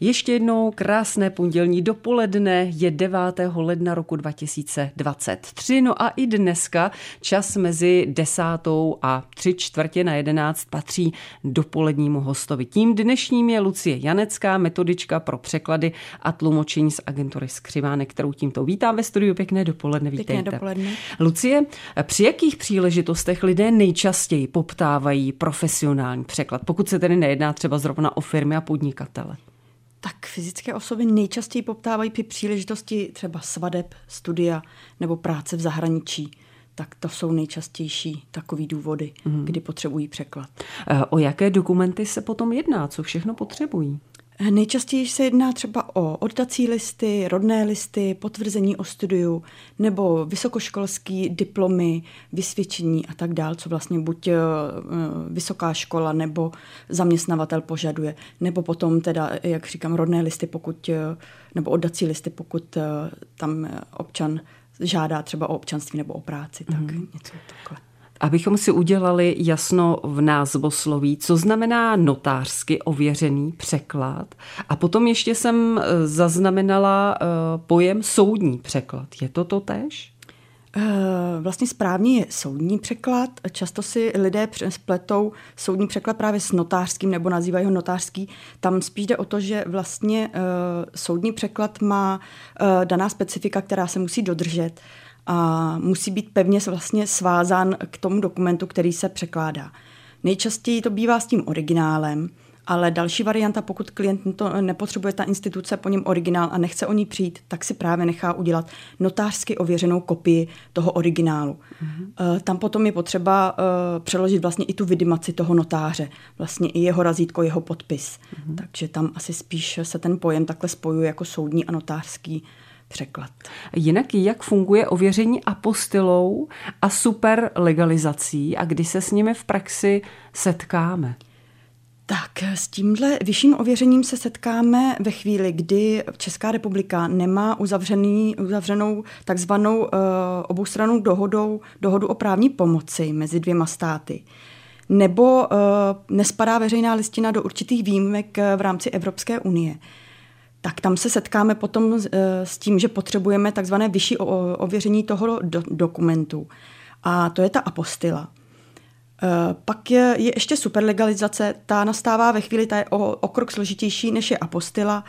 Ještě jednou krásné pondělní dopoledne je 9. ledna roku 2023. No a i dneska čas mezi desátou a tři čtvrtě na jedenáct patří dopolednímu hostovi. Tím dnešním je Lucie Janecká, metodička pro překlady a tlumočení z agentury Skřivánek, kterou tímto vítám ve studiu. Pěkné dopoledne, vítejte. Pěkné dopoledne. Lucie, při jakých příležitostech lidé nejčastěji poptávají profesionální překlad, pokud se tedy nejedná třeba zrovna o firmy a podnikatele? Tak fyzické osoby nejčastěji poptávají při příležitosti třeba svadeb, studia nebo práce v zahraničí. Tak to jsou nejčastější takový důvody, mm. kdy potřebují překlad. Eh, o jaké dokumenty se potom jedná? Co všechno potřebují? Nejčastěji se jedná třeba o oddací listy, rodné listy, potvrzení o studiu nebo vysokoškolský diplomy, vysvědčení a tak dál, co vlastně buď eh, vysoká škola nebo zaměstnavatel požaduje, nebo potom teda, jak říkám, rodné listy, pokud, eh, nebo oddací listy, pokud eh, tam občan žádá třeba o občanství nebo o práci, tak mm-hmm. něco takhle. Abychom si udělali jasno v názvosloví, co znamená notářsky ověřený překlad. A potom ještě jsem eh, zaznamenala eh, pojem soudní překlad. Je to to tež? Eh, vlastně správně je soudní překlad. Často si lidé spletou soudní překlad právě s notářským nebo nazývají ho notářský. Tam spíš jde o to, že vlastně soudní překlad má daná specifika, která se musí dodržet a musí být pevně vlastně svázán k tomu dokumentu, který se překládá. Nejčastěji to bývá s tím originálem, ale další varianta, pokud klient to nepotřebuje ta instituce po něm originál a nechce o ní přijít, tak si právě nechá udělat notářsky ověřenou kopii toho originálu. Mm-hmm. Tam potom je potřeba uh, přeložit vlastně i tu vidimaci toho notáře, vlastně i jeho razítko, jeho podpis. Mm-hmm. Takže tam asi spíš se ten pojem takhle spojuje jako soudní a notářský překlad. Jinak jak funguje ověření apostilou a super legalizací a kdy se s nimi v praxi setkáme? Tak s tímhle vyšším ověřením se setkáme ve chvíli, kdy Česká republika nemá uzavřený, uzavřenou takzvanou uh, oboustrannou dohodou, dohodu o právní pomoci mezi dvěma státy. Nebo uh, nespadá veřejná listina do určitých výjimek v rámci Evropské unie tak tam se setkáme potom eh, s tím, že potřebujeme takzvané vyšší ověření toho do, dokumentu. A to je ta apostila. Eh, pak je, je ještě superlegalizace, ta nastává ve chvíli, ta je o, o krok složitější než je apostila,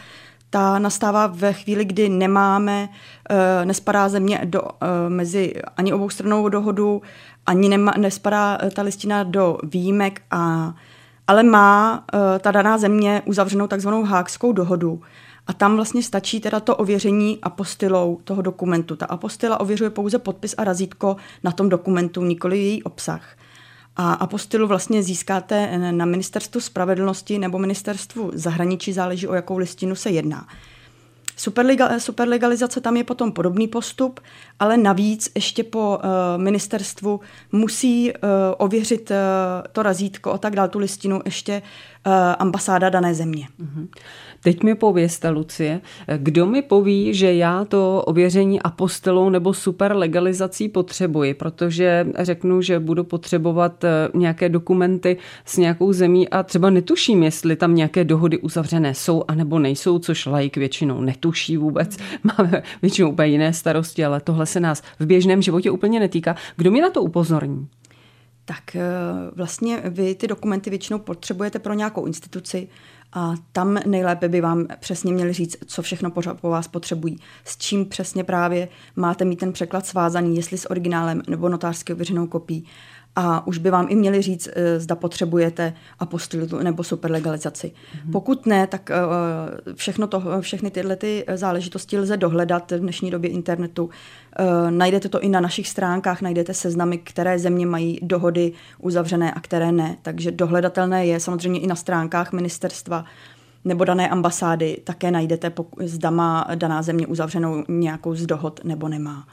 ta nastává ve chvíli, kdy nemáme, eh, nespadá země do, mezi ani obou stranou dohodu, ani nema, nespadá ta listina do výjimek, a, ale má ta daná země uzavřenou takzvanou hákskou dohodu. A tam vlastně stačí teda to ověření apostilou toho dokumentu. Ta apostila ověřuje pouze podpis a razítko na tom dokumentu, nikoli její obsah. A apostilu vlastně získáte na ministerstvu spravedlnosti nebo ministerstvu zahraničí, záleží o jakou listinu se jedná. Superliga, superlegalizace tam je potom podobný postup, ale navíc ještě po uh, ministerstvu musí uh, ověřit uh, to razítko a tak dál, tu listinu ještě uh, ambasáda dané země. Mm-hmm. Teď mi pověste, Lucie, kdo mi poví, že já to ověření apostelou nebo super legalizací potřebuji, protože řeknu, že budu potřebovat eh, nějaké dokumenty s nějakou zemí a třeba netuším, jestli tam nějaké dohody uzavřené jsou anebo nejsou, což laik většinou netuší vůbec. Máme většinou úplně jiné starosti, ale tohle se nás v běžném životě úplně netýká. Kdo mi na to upozorní? Tak eh, vlastně vy ty dokumenty většinou potřebujete pro nějakou instituci, a tam nejlépe by vám přesně měli říct, co všechno po vás potřebují, s čím přesně právě máte mít ten překlad svázaný, jestli s originálem nebo notářsky ověřenou kopií a už by vám i měli říct, eh, zda potřebujete apostilu nebo superlegalizaci. Mm-hmm. Pokud ne, tak eh, všechno to, všechny tyhle ty záležitosti lze dohledat v dnešní době internetu. Eh, najdete to i na našich stránkách, najdete seznamy, které země mají dohody uzavřené a které ne. Takže dohledatelné je samozřejmě i na stránkách ministerstva nebo dané ambasády také najdete, zda má daná země uzavřenou nějakou z dohod nebo nemá.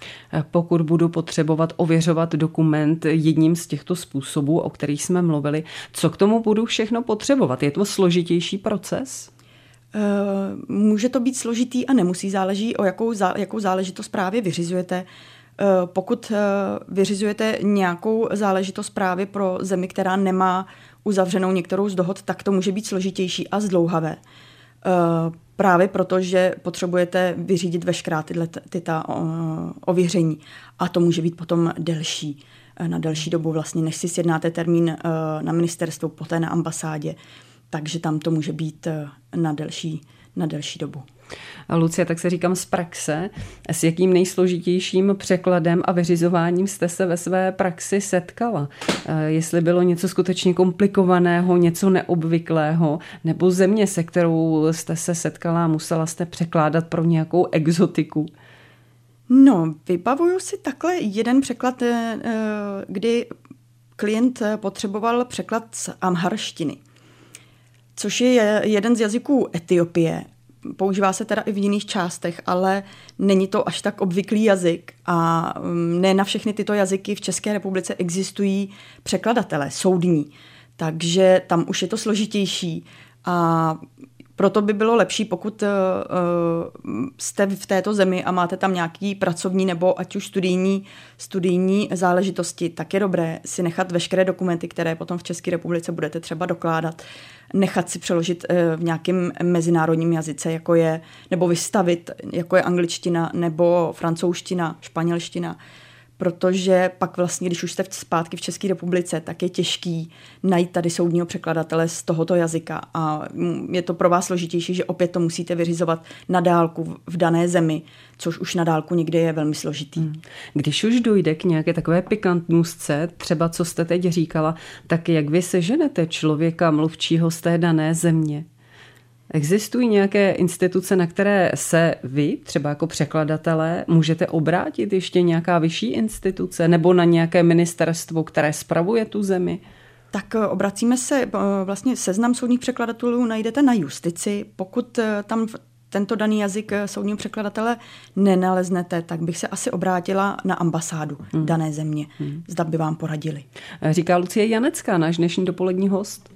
Pokud budu potřebovat ověřovat dokument jedním z těchto způsobů, o kterých jsme mluvili, co k tomu budu všechno potřebovat? Je to složitější proces? Eh, může to být složitý a nemusí, záleží o jakou, jakou záležitost právě vyřizujete. Eh, pokud eh, vyřizujete nějakou záležitost právě pro zemi, která nemá uzavřenou některou z dohod, tak to může být složitější a zdlouhavé. právě proto, že potřebujete vyřídit veškerá tyhle ty ta ověření a to může být potom delší na delší dobu vlastně, než si sjednáte termín na ministerstvu, poté na ambasádě, takže tam to může být na delší, na delší dobu. Lucie, tak se říkám z praxe, s jakým nejsložitějším překladem a vyřizováním jste se ve své praxi setkala? Eh, jestli bylo něco skutečně komplikovaného, něco neobvyklého, nebo země, se kterou jste se setkala a musela jste překládat pro nějakou exotiku? No, vybavuju si takhle jeden překlad, eh, eh, kdy klient potřeboval překlad z amharštiny, což je jeden z jazyků Etiopie používá se teda i v jiných částech, ale není to až tak obvyklý jazyk a mm, ne na všechny tyto jazyky v České republice existují překladatelé soudní, takže tam už je to složitější a proto by bylo lepší, pokud uh, jste v této zemi a máte tam nějaký pracovní nebo ať už studijní, studijní záležitosti, tak je dobré si nechat veškeré dokumenty, které potom v České republice budete třeba dokládat, nechat si přeložit uh, v nějakém mezinárodním jazyce, jako je, nebo vystavit, jako je angličtina nebo francouzština, španělština protože pak vlastně, když už jste zpátky v České republice, tak je těžký najít tady soudního překladatele z tohoto jazyka a je to pro vás složitější, že opět to musíte vyřizovat na dálku v dané zemi, což už na dálku někdy je velmi složitý. Hmm. Když už dojde k nějaké takové pikantnůzce, třeba co jste teď říkala, tak jak vy seženete člověka mluvčího z té dané země? Existují nějaké instituce, na které se vy, třeba jako překladatelé, můžete obrátit ještě nějaká vyšší instituce nebo na nějaké ministerstvo, které spravuje tu zemi? Tak eh, obracíme se, eh, vlastně seznam soudních překladatelů najdete na justici. Pokud eh, tam tento daný jazyk soudního překladatele nenaleznete, tak bych se asi obrátila na ambasádu hmm. dané země. Hmm. Zda by vám poradili. Říká Lucie Janecká, náš dnešní dopolední host.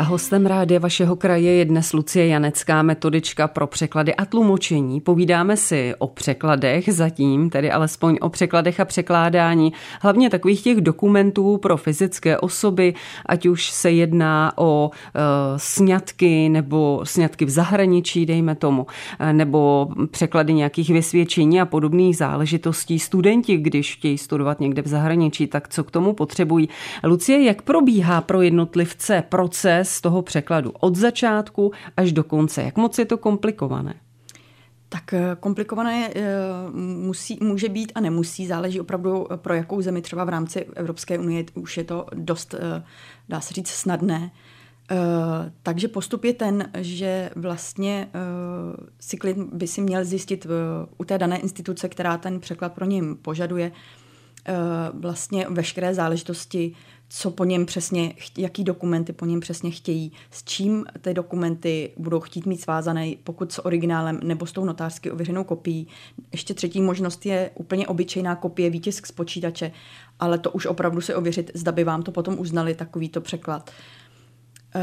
A hostem rádia vašeho kraje je dnes Lucie Janecká, metodička pro překlady a tlumočení. Povídáme si o překladech zatím, tedy alespoň o překladech a překládání, hlavně takových těch dokumentů pro fyzické osoby, ať už se jedná o e, sňatky nebo sňatky v zahraničí, dejme tomu, e, nebo překlady nějakých vysvědčení a podobných záležitostí. Studenti, když chtějí studovat někde v zahraničí, tak co k tomu potřebují. Lucie, jak probíhá pro jednotlivce proces z toho překladu od začátku až do konce. Jak moc je to komplikované? Tak eh, komplikované eh, musí, může být a nemusí, záleží opravdu eh, pro jakou zemi, třeba v rámci Evropské unie už je to dost, dá se říct, snadné. Takže postup je ten, že vlastně si klient by si měl zjistit u té dané instituce, která ten překlad pro něm požaduje, vlastně veškeré záležitosti co po něm přesně, jaký dokumenty po něm přesně chtějí, s čím ty dokumenty budou chtít mít svázané, pokud s originálem nebo s tou notářsky ověřenou kopií. Ještě třetí možnost je úplně obyčejná kopie, výtisk z počítače, ale to už opravdu se ověřit, zda by vám to potom uznali, takovýto překlad. E,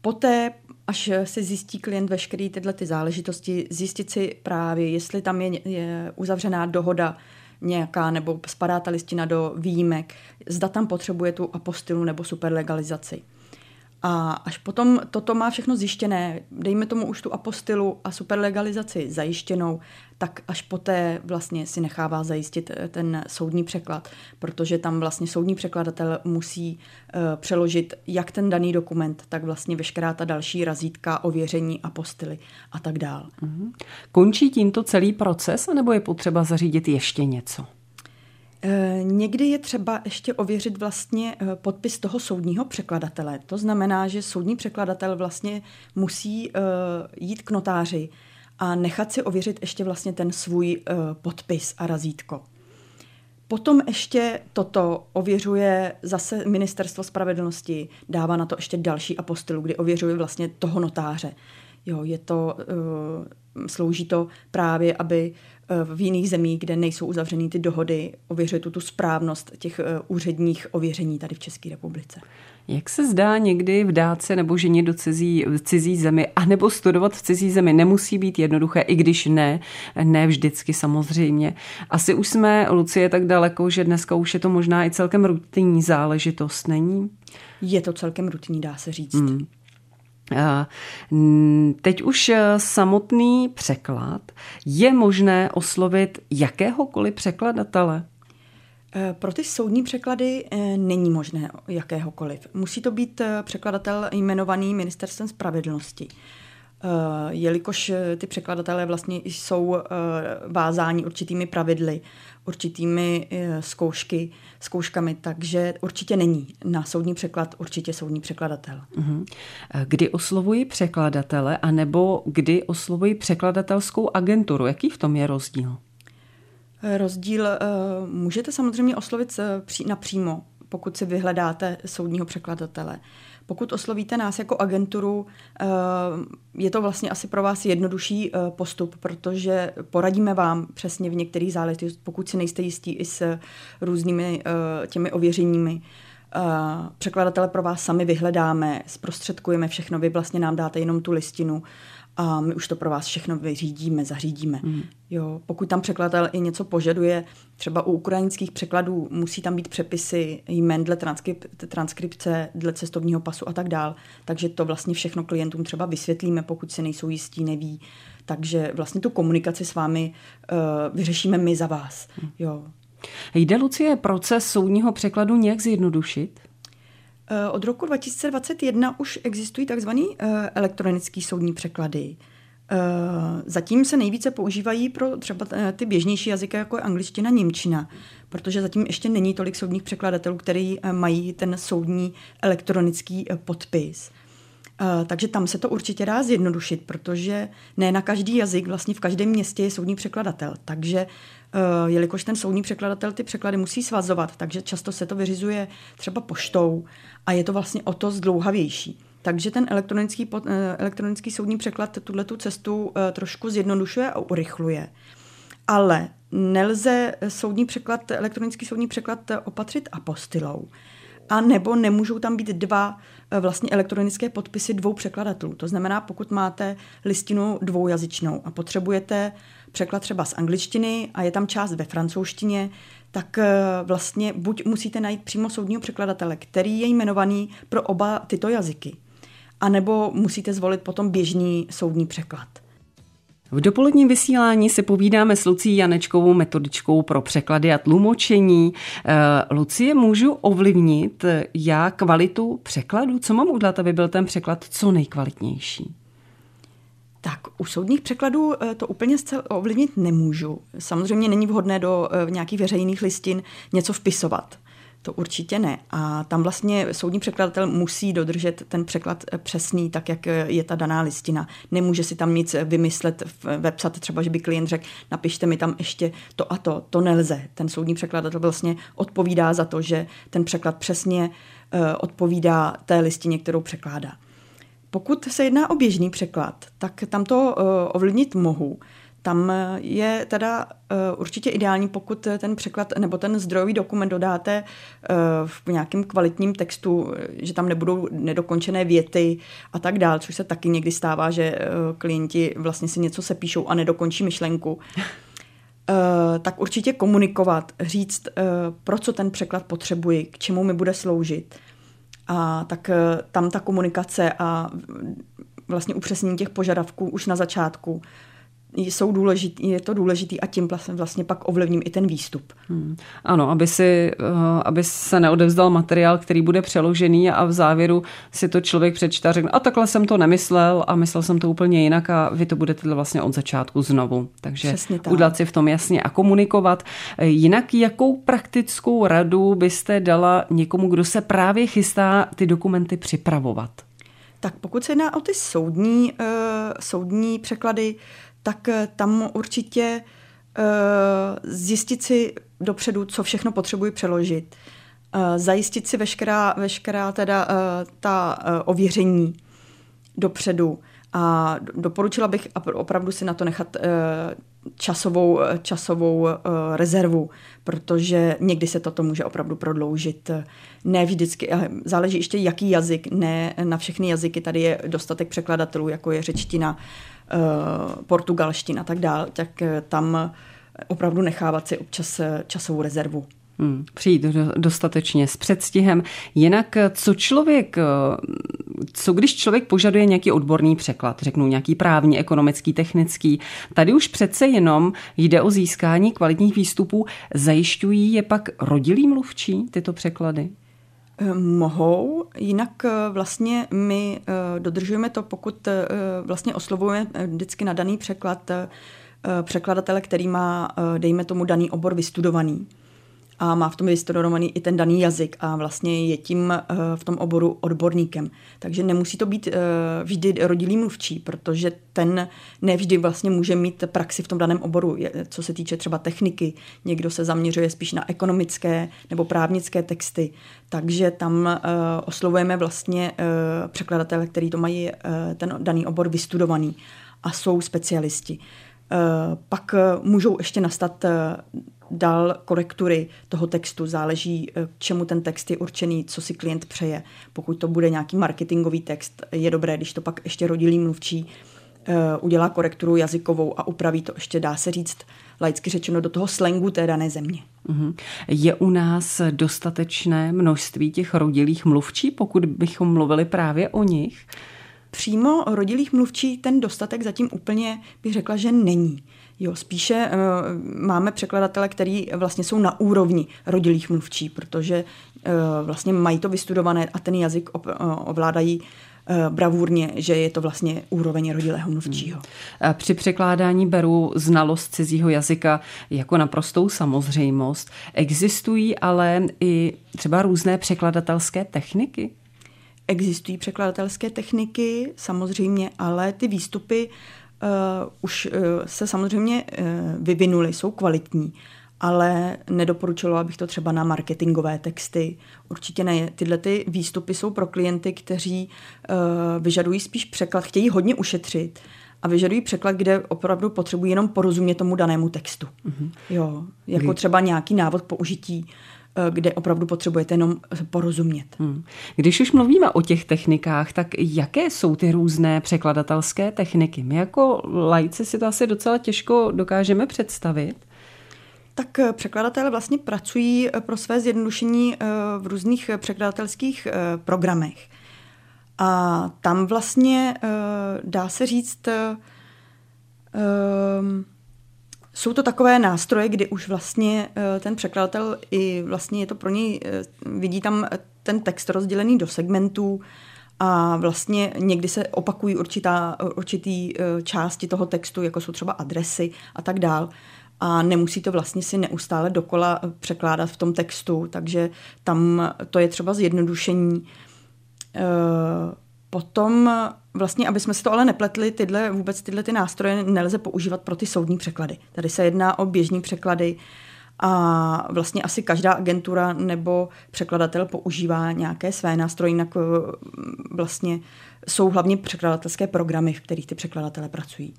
poté, až se zjistí klient veškeré tyhle ty záležitosti, zjistit si právě, jestli tam je, je uzavřená dohoda nějaká, nebo spadá ta listina do výjimek, zda tam potřebuje tu apostilu nebo superlegalizaci. A až potom toto má všechno zjištěné, dejme tomu už tu apostilu a superlegalizaci zajištěnou, tak až poté vlastně si nechává zajistit eh, ten soudní překlad, protože tam vlastně soudní překladatel musí uh, přeložit jak ten daný dokument, tak vlastně veškerá ta další razítka, ověření, apostily a tak dál. Mm-hmm. Končí tímto celý proces, nebo je potřeba zařídit ještě něco? Eh, někdy je třeba ještě ověřit vlastně eh, podpis toho soudního překladatele. To znamená, že soudní překladatel vlastně musí eh, jít k notáři a nechat si ověřit ještě vlastně ten svůj podpis a razítko. Potom ještě toto ověřuje zase Ministerstvo spravedlnosti, dává na to ještě další apostilu, kdy ověřuje vlastně toho notáře. Jo, je to, uh, slouží to právě, aby v jiných zemích, kde nejsou uzavřený ty dohody, ověřuje tu, tu správnost těch úředních ověření tady v České republice. Jak se zdá někdy vdát se nebo ženit do cizí, cizí zemi, anebo studovat v cizí zemi nemusí být jednoduché, i když ne, ne vždycky samozřejmě. Asi už jsme, Lucie, tak daleko, že dneska už je to možná i celkem rutinní záležitost, není? Je to celkem rutinní, dá se říct. Hmm. Teď už eh, samotný překlad. Je možné oslovit jakéhokoliv překladatele? Eh, pro ty soudní překlady eh, není možné jakéhokoliv. Musí to být eh, překladatel jmenovaný Ministerstvem spravedlnosti. Jelikož ty překladatelé vlastně jsou vázáni určitými pravidly, určitými zkoušky, zkouškami, takže určitě není na soudní překlad určitě soudní překladatel. Mhm. Kdy oslovuji překladatele, anebo kdy oslovuji překladatelskou agenturu? Jaký v tom je rozdíl? rozdíl eh, můžete samozřejmě oslovit eh, napřímo, pokud si vyhledáte soudního překladatele. Pokud oslovíte nás jako agenturu, eh, je to vlastně asi pro vás jednodušší postup, protože poradíme vám přesně v některých záležitostech, pokud si nejste jistí i s různými těmi ověřeními. Překladatele pro vás sami vyhledáme, zprostředkujeme všechno, vy vlastně nám dáte jenom tu listinu a my už to pro vás všechno vyřídíme, zařídíme. Mm. Jo, pokud tam překladatel i něco požaduje, třeba u ukrajinských překladů musí tam být přepisy jmen dle transkripce, dle cestovního pasu a tak dál. Takže to vlastně všechno klientům třeba vysvětlíme, pokud se nejsou jistí, neví. Takže vlastně tu komunikaci s vámi uh, vyřešíme my za vás. Mm. Jo. Jde, Lucie, proces soudního překladu nějak zjednodušit? Eh, od roku 2021 už existují tzv. Eh, elektronický soudní překlady. Eh, zatím se nejvíce používají pro třeba ty běžnější jazyky, jako je angličtina, němčina, protože zatím ještě není tolik soudních překladatelů, který mají ten soudní elektronický podpis. Takže tam se to určitě dá zjednodušit, protože ne na každý jazyk, vlastně v každém městě je soudní překladatel. Takže jelikož ten soudní překladatel ty překlady musí svazovat, takže často se to vyřizuje třeba poštou a je to vlastně o to zdlouhavější. Takže ten elektronický, eh, elektronický soudní překlad tuhle tu cestu eh, trošku zjednodušuje a urychluje. Ale nelze soudní překlad, elektronický soudní překlad opatřit apostilou. A nebo nemůžou tam být dva eh, vlastně elektronické podpisy dvou překladatelů. To znamená, pokud máte listinu dvoujazyčnou a potřebujete překlad třeba z angličtiny a je tam část ve francouzštině, tak eh, vlastně buď musíte najít přímo soudního překladatele, který je jmenovaný pro oba tyto jazyky, anebo musíte zvolit potom běžný soudní překlad. V dopoledním vysílání se povídáme s Lucí Janečkovou metodičkou pro překlady a tlumočení. Eh, Lucie, můžu ovlivnit já kvalitu překladu? Co mám udělat, aby byl ten překlad co nejkvalitnější? Tak u soudních překladů eh, to úplně ovlivnit nemůžu. Samozřejmě není vhodné do eh, nějakých veřejných listin něco vpisovat. To určitě ne. A tam vlastně soudní překladatel musí dodržet ten překlad eh, přesný, tak jak je ta daná listina. Nemůže si tam nic vymyslet, vepsat třeba, že by klient řekl, napište mi tam ještě to a to. To nelze. Ten soudní překladatel vlastně odpovídá za to, že ten překlad přesně odpovídá té listině, kterou překládá. Pokud se jedná o běžný překlad, tak tam to ovlivnit mohu. Tam je teda uh, určitě ideální, pokud ten překlad nebo ten zdrojový dokument dodáte uh, v nějakém kvalitním textu, že tam nebudou nedokončené věty a tak dál, což se taky někdy stává, že uh, klienti vlastně si něco sepíšou a nedokončí myšlenku. Uh, tak určitě komunikovat, říct, uh, pro co ten překlad potřebuji, k čemu mi bude sloužit. A tak eh, tam ta komunikace a vlastně upřesnění těch požadavků už na začátku jsou důležitý, je to důležitý a tím vlastně pak ovlivním i ten výstup. Hmm. Ano, aby, si, eh, aby se neodevzdal materiál, který bude přeložený a v závěru si to člověk přečte a řekne, a takhle jsem to nemyslel a myslel jsem to úplně jinak a vy to budete vlastně od začátku znovu. Takže udělat si v tom jasně a komunikovat. Jinak jakou praktickou radu byste dala někomu, kdo se právě chystá ty dokumenty připravovat? Tak pokud se jedná o ty soudní, uh, soudní překlady, tak eh, tam určitě uh, zjistit si dopředu, co všechno potřebuji přeložit. Uh, zajistit si veškerá, veškerá teda ta ověření dopředu A doporučila bych opravdu si na to nechat časovou, časovou rezervu, protože někdy se toto může opravdu prodloužit. Ne vždycky, záleží ještě jaký jazyk, ne na všechny jazyky tady je dostatek překladatelů, jako je řečtina, portugalština a tak dále, tak tam opravdu nechávat si občas časovou rezervu. Hmm, přijít dostatečně s předstihem. Jinak, co člověk, co když člověk požaduje nějaký odborný překlad, řeknu nějaký právní, ekonomický, technický, tady už přece jenom jde o získání kvalitních výstupů. Zajišťují je pak rodilí mluvčí tyto překlady? Eh, mohou, jinak eh, vlastně my eh, dodržujeme to, pokud vlastně oslovujeme vždycky na daný překlad překladatele, který má, dejme tomu, daný obor vystudovaný a má v tom vystudovaný i ten daný jazyk a vlastně je tím eh, v tom oboru odborníkem. Takže nemusí to být eh, vždy rodilý mluvčí, protože ten nevždy vlastně může mít praxi v tom daném oboru, co se týče třeba techniky. Někdo se zaměřuje spíš na ekonomické nebo právnické texty, takže tam eh, oslovujeme vlastně překladatele, který to mají ten daný obor vystudovaný a jsou specialisti. Pak můžou ještě nastat dal korektury toho textu, záleží, k eh, čemu ten text je určený, co si klient přeje. Pokud to bude nějaký marketingový text, je dobré, když to pak ještě rodilý mluvčí eh, udělá korekturu jazykovou a upraví to ještě, dá se říct, laicky řečeno, do toho slangu té dané země. Mhm. Je u nás dostatečné množství těch rodilých mluvčí, pokud bychom mluvili právě o nich? Přímo rodilých mluvčí ten dostatek zatím úplně bych řekla, že není. Jo, spíše uh, máme překladatele, který vlastně jsou na úrovni rodilých mluvčí, protože uh, vlastně mají to vystudované a ten jazyk uh, ovládají bravurně, že je to vlastně úroveň rodilého mluvčího. Hmm. Při překládání beru znalost cizího jazyka jako naprostou samozřejmost. Existují ale i třeba různé překladatelské techniky? Existují překladatelské techniky, samozřejmě, ale ty výstupy uh, uh, už uh, se samozřejmě uh, vyvinuly, jsou kvalitní, ale nedoporučila bych to třeba na marketingové texty. Určitě ne. Tyhle ty výstupy jsou pro klienty, kteří uh, vyžadují spíš překlad, chtějí hodně ušetřit a vyžadují překlad, kde opravdu potřebují jenom porozumět tomu danému textu. Mm-hmm. Jo, jako třeba nějaký návod použití Eh, kde opravdu potřebujete jenom porozumět. Hmm. Když už mluvíme o těch technikách, tak jaké jsou ty různé překladatelské techniky? My jako lajci si to asi docela těžko dokážeme představit. Tak eh, překladatelé vlastně pracují eh, pro své zjednodušení v různých překladatelských programech. A tam vlastně dá se říct, jsou to takové nástroje, kdy už vlastně eh, ten překladatel i vlastně je to pro něj, eh, vidí tam ten text rozdělený do segmentů a vlastně někdy se opakují určitá, určitý eh, části toho textu, jako jsou třeba adresy a tak dál a nemusí to vlastně si neustále dokola překládat v tom textu, takže tam to je třeba zjednodušení. Potom vlastně, aby jsme si to ale nepletli, tyhle, vůbec tyhle ty nástroje nelze používat pro ty soudní překlady. Tady se jedná o běžní překlady a vlastně asi každá agentura nebo překladatel používá nějaké své nástroje, jinak eh, vlastně jsou hlavně překladatelské programy, v kterých ty překladatelé pracují.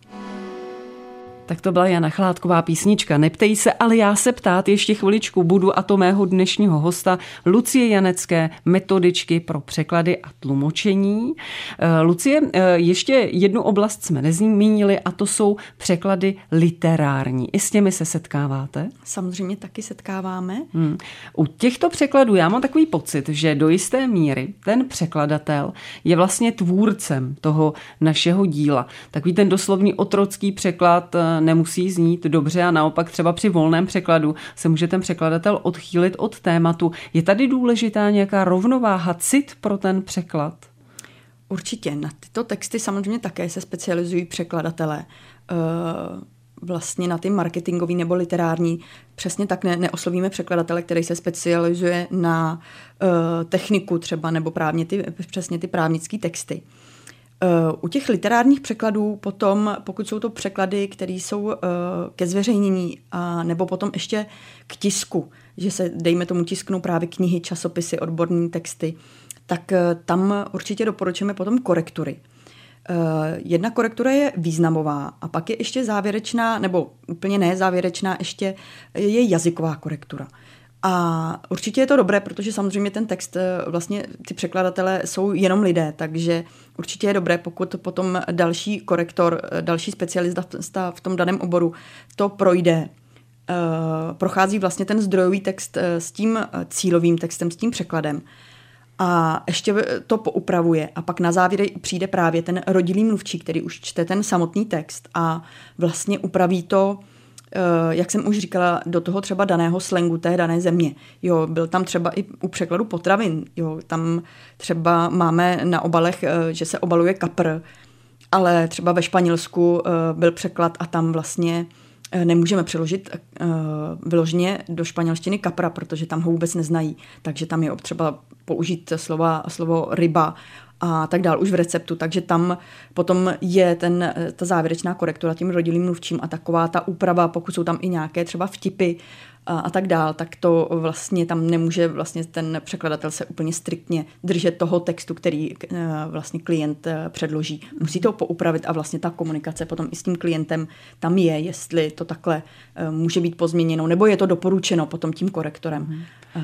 Tak to byla Jana Chládková písnička. Neptej se, ale já se ptát ještě chviličku budu a to mého dnešního hosta Lucie Janecké, metodičky pro překlady a tlumočení. Eh, Lucie, eh, ještě jednu oblast jsme nezmínili a to jsou překlady literární. I s těmi se setkáváte? Samozřejmě taky setkáváme. Hmm. U těchto překladů já mám takový pocit, že do jisté míry ten překladatel je vlastně tvůrcem toho našeho díla. Takový ten doslovný otrocký překlad eh, nemusí znít dobře a naopak třeba při volném překladu se může ten překladatel odchýlit od tématu. Je tady důležitá nějaká rovnováha, cit pro ten překlad? Určitě. Na tyto texty samozřejmě také se specializují překladatelé. Eh, vlastně na ty marketingový nebo literární. Přesně tak ne, neoslovíme překladatele, který se specializuje na uh, techniku třeba nebo právně ty, přesně ty právnické texty. U těch literárních překladů potom, pokud jsou to překlady, které jsou eh, ke zveřejnění a nebo potom ještě k tisku, že se, dejme tomu, tisknou právě knihy, časopisy, odborné texty, tak eh, tam určitě doporučujeme potom korektury. Jedna korektura je významová a pak je ještě závěrečná, nebo úplně ne závěrečná, ještě je jazyková korektura. A určitě je to dobré, protože samozřejmě ten text, eh, vlastně ty překladatelé jsou jenom lidé, takže určitě je dobré, pokud potom další korektor, eh, další specialista v tom daném oboru to projde, eh, prochází vlastně ten zdrojový text s tím cílovým textem, s tím překladem. A ještě to poupravuje. A pak na závěr přijde právě ten rodilý mluvčí, který už čte ten samotný text a vlastně upraví to jak jsem už říkala, do toho třeba daného slengu té dané země. Jo, byl tam třeba i u překladu potravin. Jo, tam třeba máme na obalech, eh, že se obaluje kapr, ale třeba ve Španělsku eh, byl překlad a tam vlastně nemůžeme přeložit vyloženě do španělštiny kapra, protože tam ho vůbec neznají. Takže tam je třeba použít slova, slovo ryba a tak dál už v receptu, takže tam potom je ten, ta závěrečná korektura tím rodilým mluvčím a taková ta úprava, pokud jsou tam i nějaké třeba vtipy a, a tak dál, tak to vlastně tam nemůže vlastně ten překladatel se úplně striktně držet toho textu, který eh, vlastně klient eh, předloží. Musí to poupravit a vlastně ta komunikace potom i s tím klientem tam je, jestli to takhle eh, může být pozměněno, nebo je to doporučeno potom tím korektorem, hmm.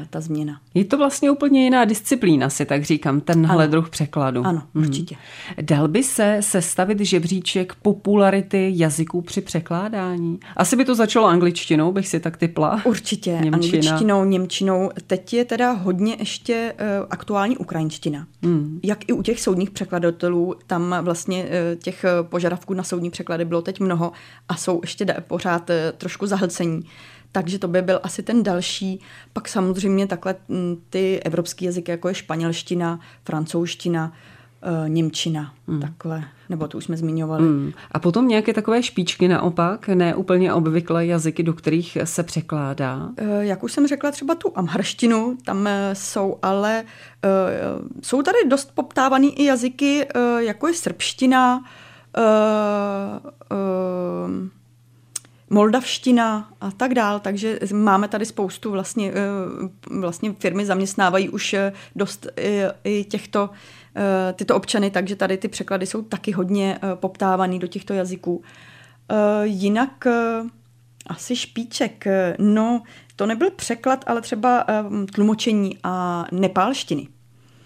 Ta změna. Je to vlastně úplně jiná disciplína, si tak říkám, tenhle ano. druh překladu. Ano, hmm. určitě. Dal by se sestavit žebříček popularity jazyků při překládání? Asi by to začalo angličtinou, bych si tak typla. Určitě, Němčina. angličtinou, němčinou. Teď je teda hodně ještě uh, aktuální ukrajinština. Hmm. Jak i u těch soudních překladatelů, tam vlastně uh, těch požadavků na soudní překlady bylo teď mnoho a jsou ještě pořád uh, trošku zahlcení. Takže to by byl asi ten další. Pak samozřejmě takhle hm, ty evropské jazyky, jako je španělština, francouzština, uh, Němčina, hmm. takhle, nebo to už jsme zmiňovali. Hmm. A potom nějaké takové špičky naopak, ne úplně obvyklé jazyky, do kterých se překládá? Uh, jak už jsem řekla, třeba tu amharštinu, tam uh, jsou ale, uh, jsou tady dost poptávané i jazyky, uh, jako je srbština, uh, uh, moldavština a tak dál, takže máme tady spoustu vlastně, vlastně firmy zaměstnávají už dost i těchto Eh, tyto občany, takže tady ty překlady jsou taky hodně eh, poptávaný do těchto jazyků. Eh, jinak asi špíček, no to nebyl překlad, ale třeba tlumočení a nepálštiny.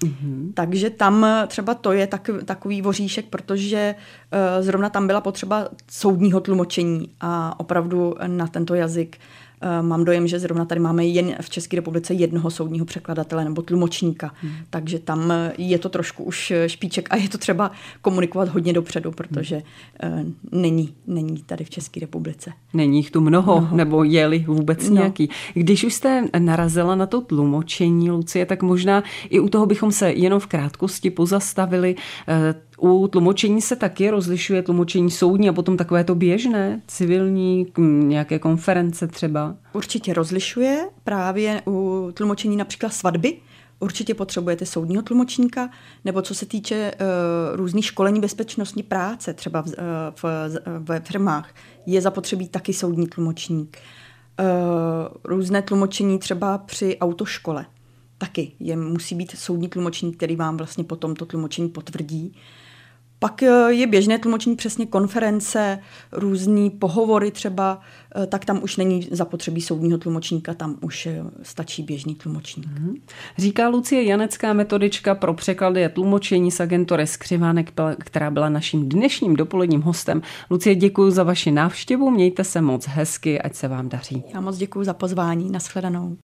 Mm-hmm. Takže tam třeba to je tak, takový voříšek, protože uh, zrovna tam byla potřeba soudního tlumočení a opravdu na tento jazyk Eh, mám dojem, že zrovna tady máme jen v České republice jednoho soudního překladatele nebo tlumočníka, hmm. takže tam eh, je to trošku už eh, špíček a je to třeba komunikovat hodně dopředu, protože hmm. není, není tady v České republice. Není jich tu mnoho, mnoho. nebo je-li vůbec no. nějaký. Když už jste narazila na to tlumočení, Lucie, tak možná i u toho bychom se jenom v krátkosti pozastavili. U tlumočení se taky rozlišuje tlumočení soudní a potom takové to běžné, civilní, nějaké konference třeba? Určitě rozlišuje právě u tlumočení například svatby, určitě potřebujete soudního tlumočníka, nebo co se týče uh, různých školení bezpečnostní práce, třeba v, uh, ve firmách, je zapotřebí taky soudní tlumočník. Uh, různé tlumočení třeba při autoškole. Taky je, musí být soudní tlumočník, který vám vlastně potom to tlumočení potvrdí. Uh, pak eh, je běžné tlumočení přesně konference, různý pohovory třeba, eh, tak tam už není zapotřebí soudního tlumočníka, tam už eh, stačí běžný tlumočník. Mm-hmm. Říká Lucie Janecká metodička pro překlady a tlumočení z agentury Skřivánek, která byla naším dnešním dopoledním hostem. Lucie, děkuji za vaši návštěvu, mějte se moc hezky, ať se vám daří. Já moc děkuji za pozvání, nashledanou.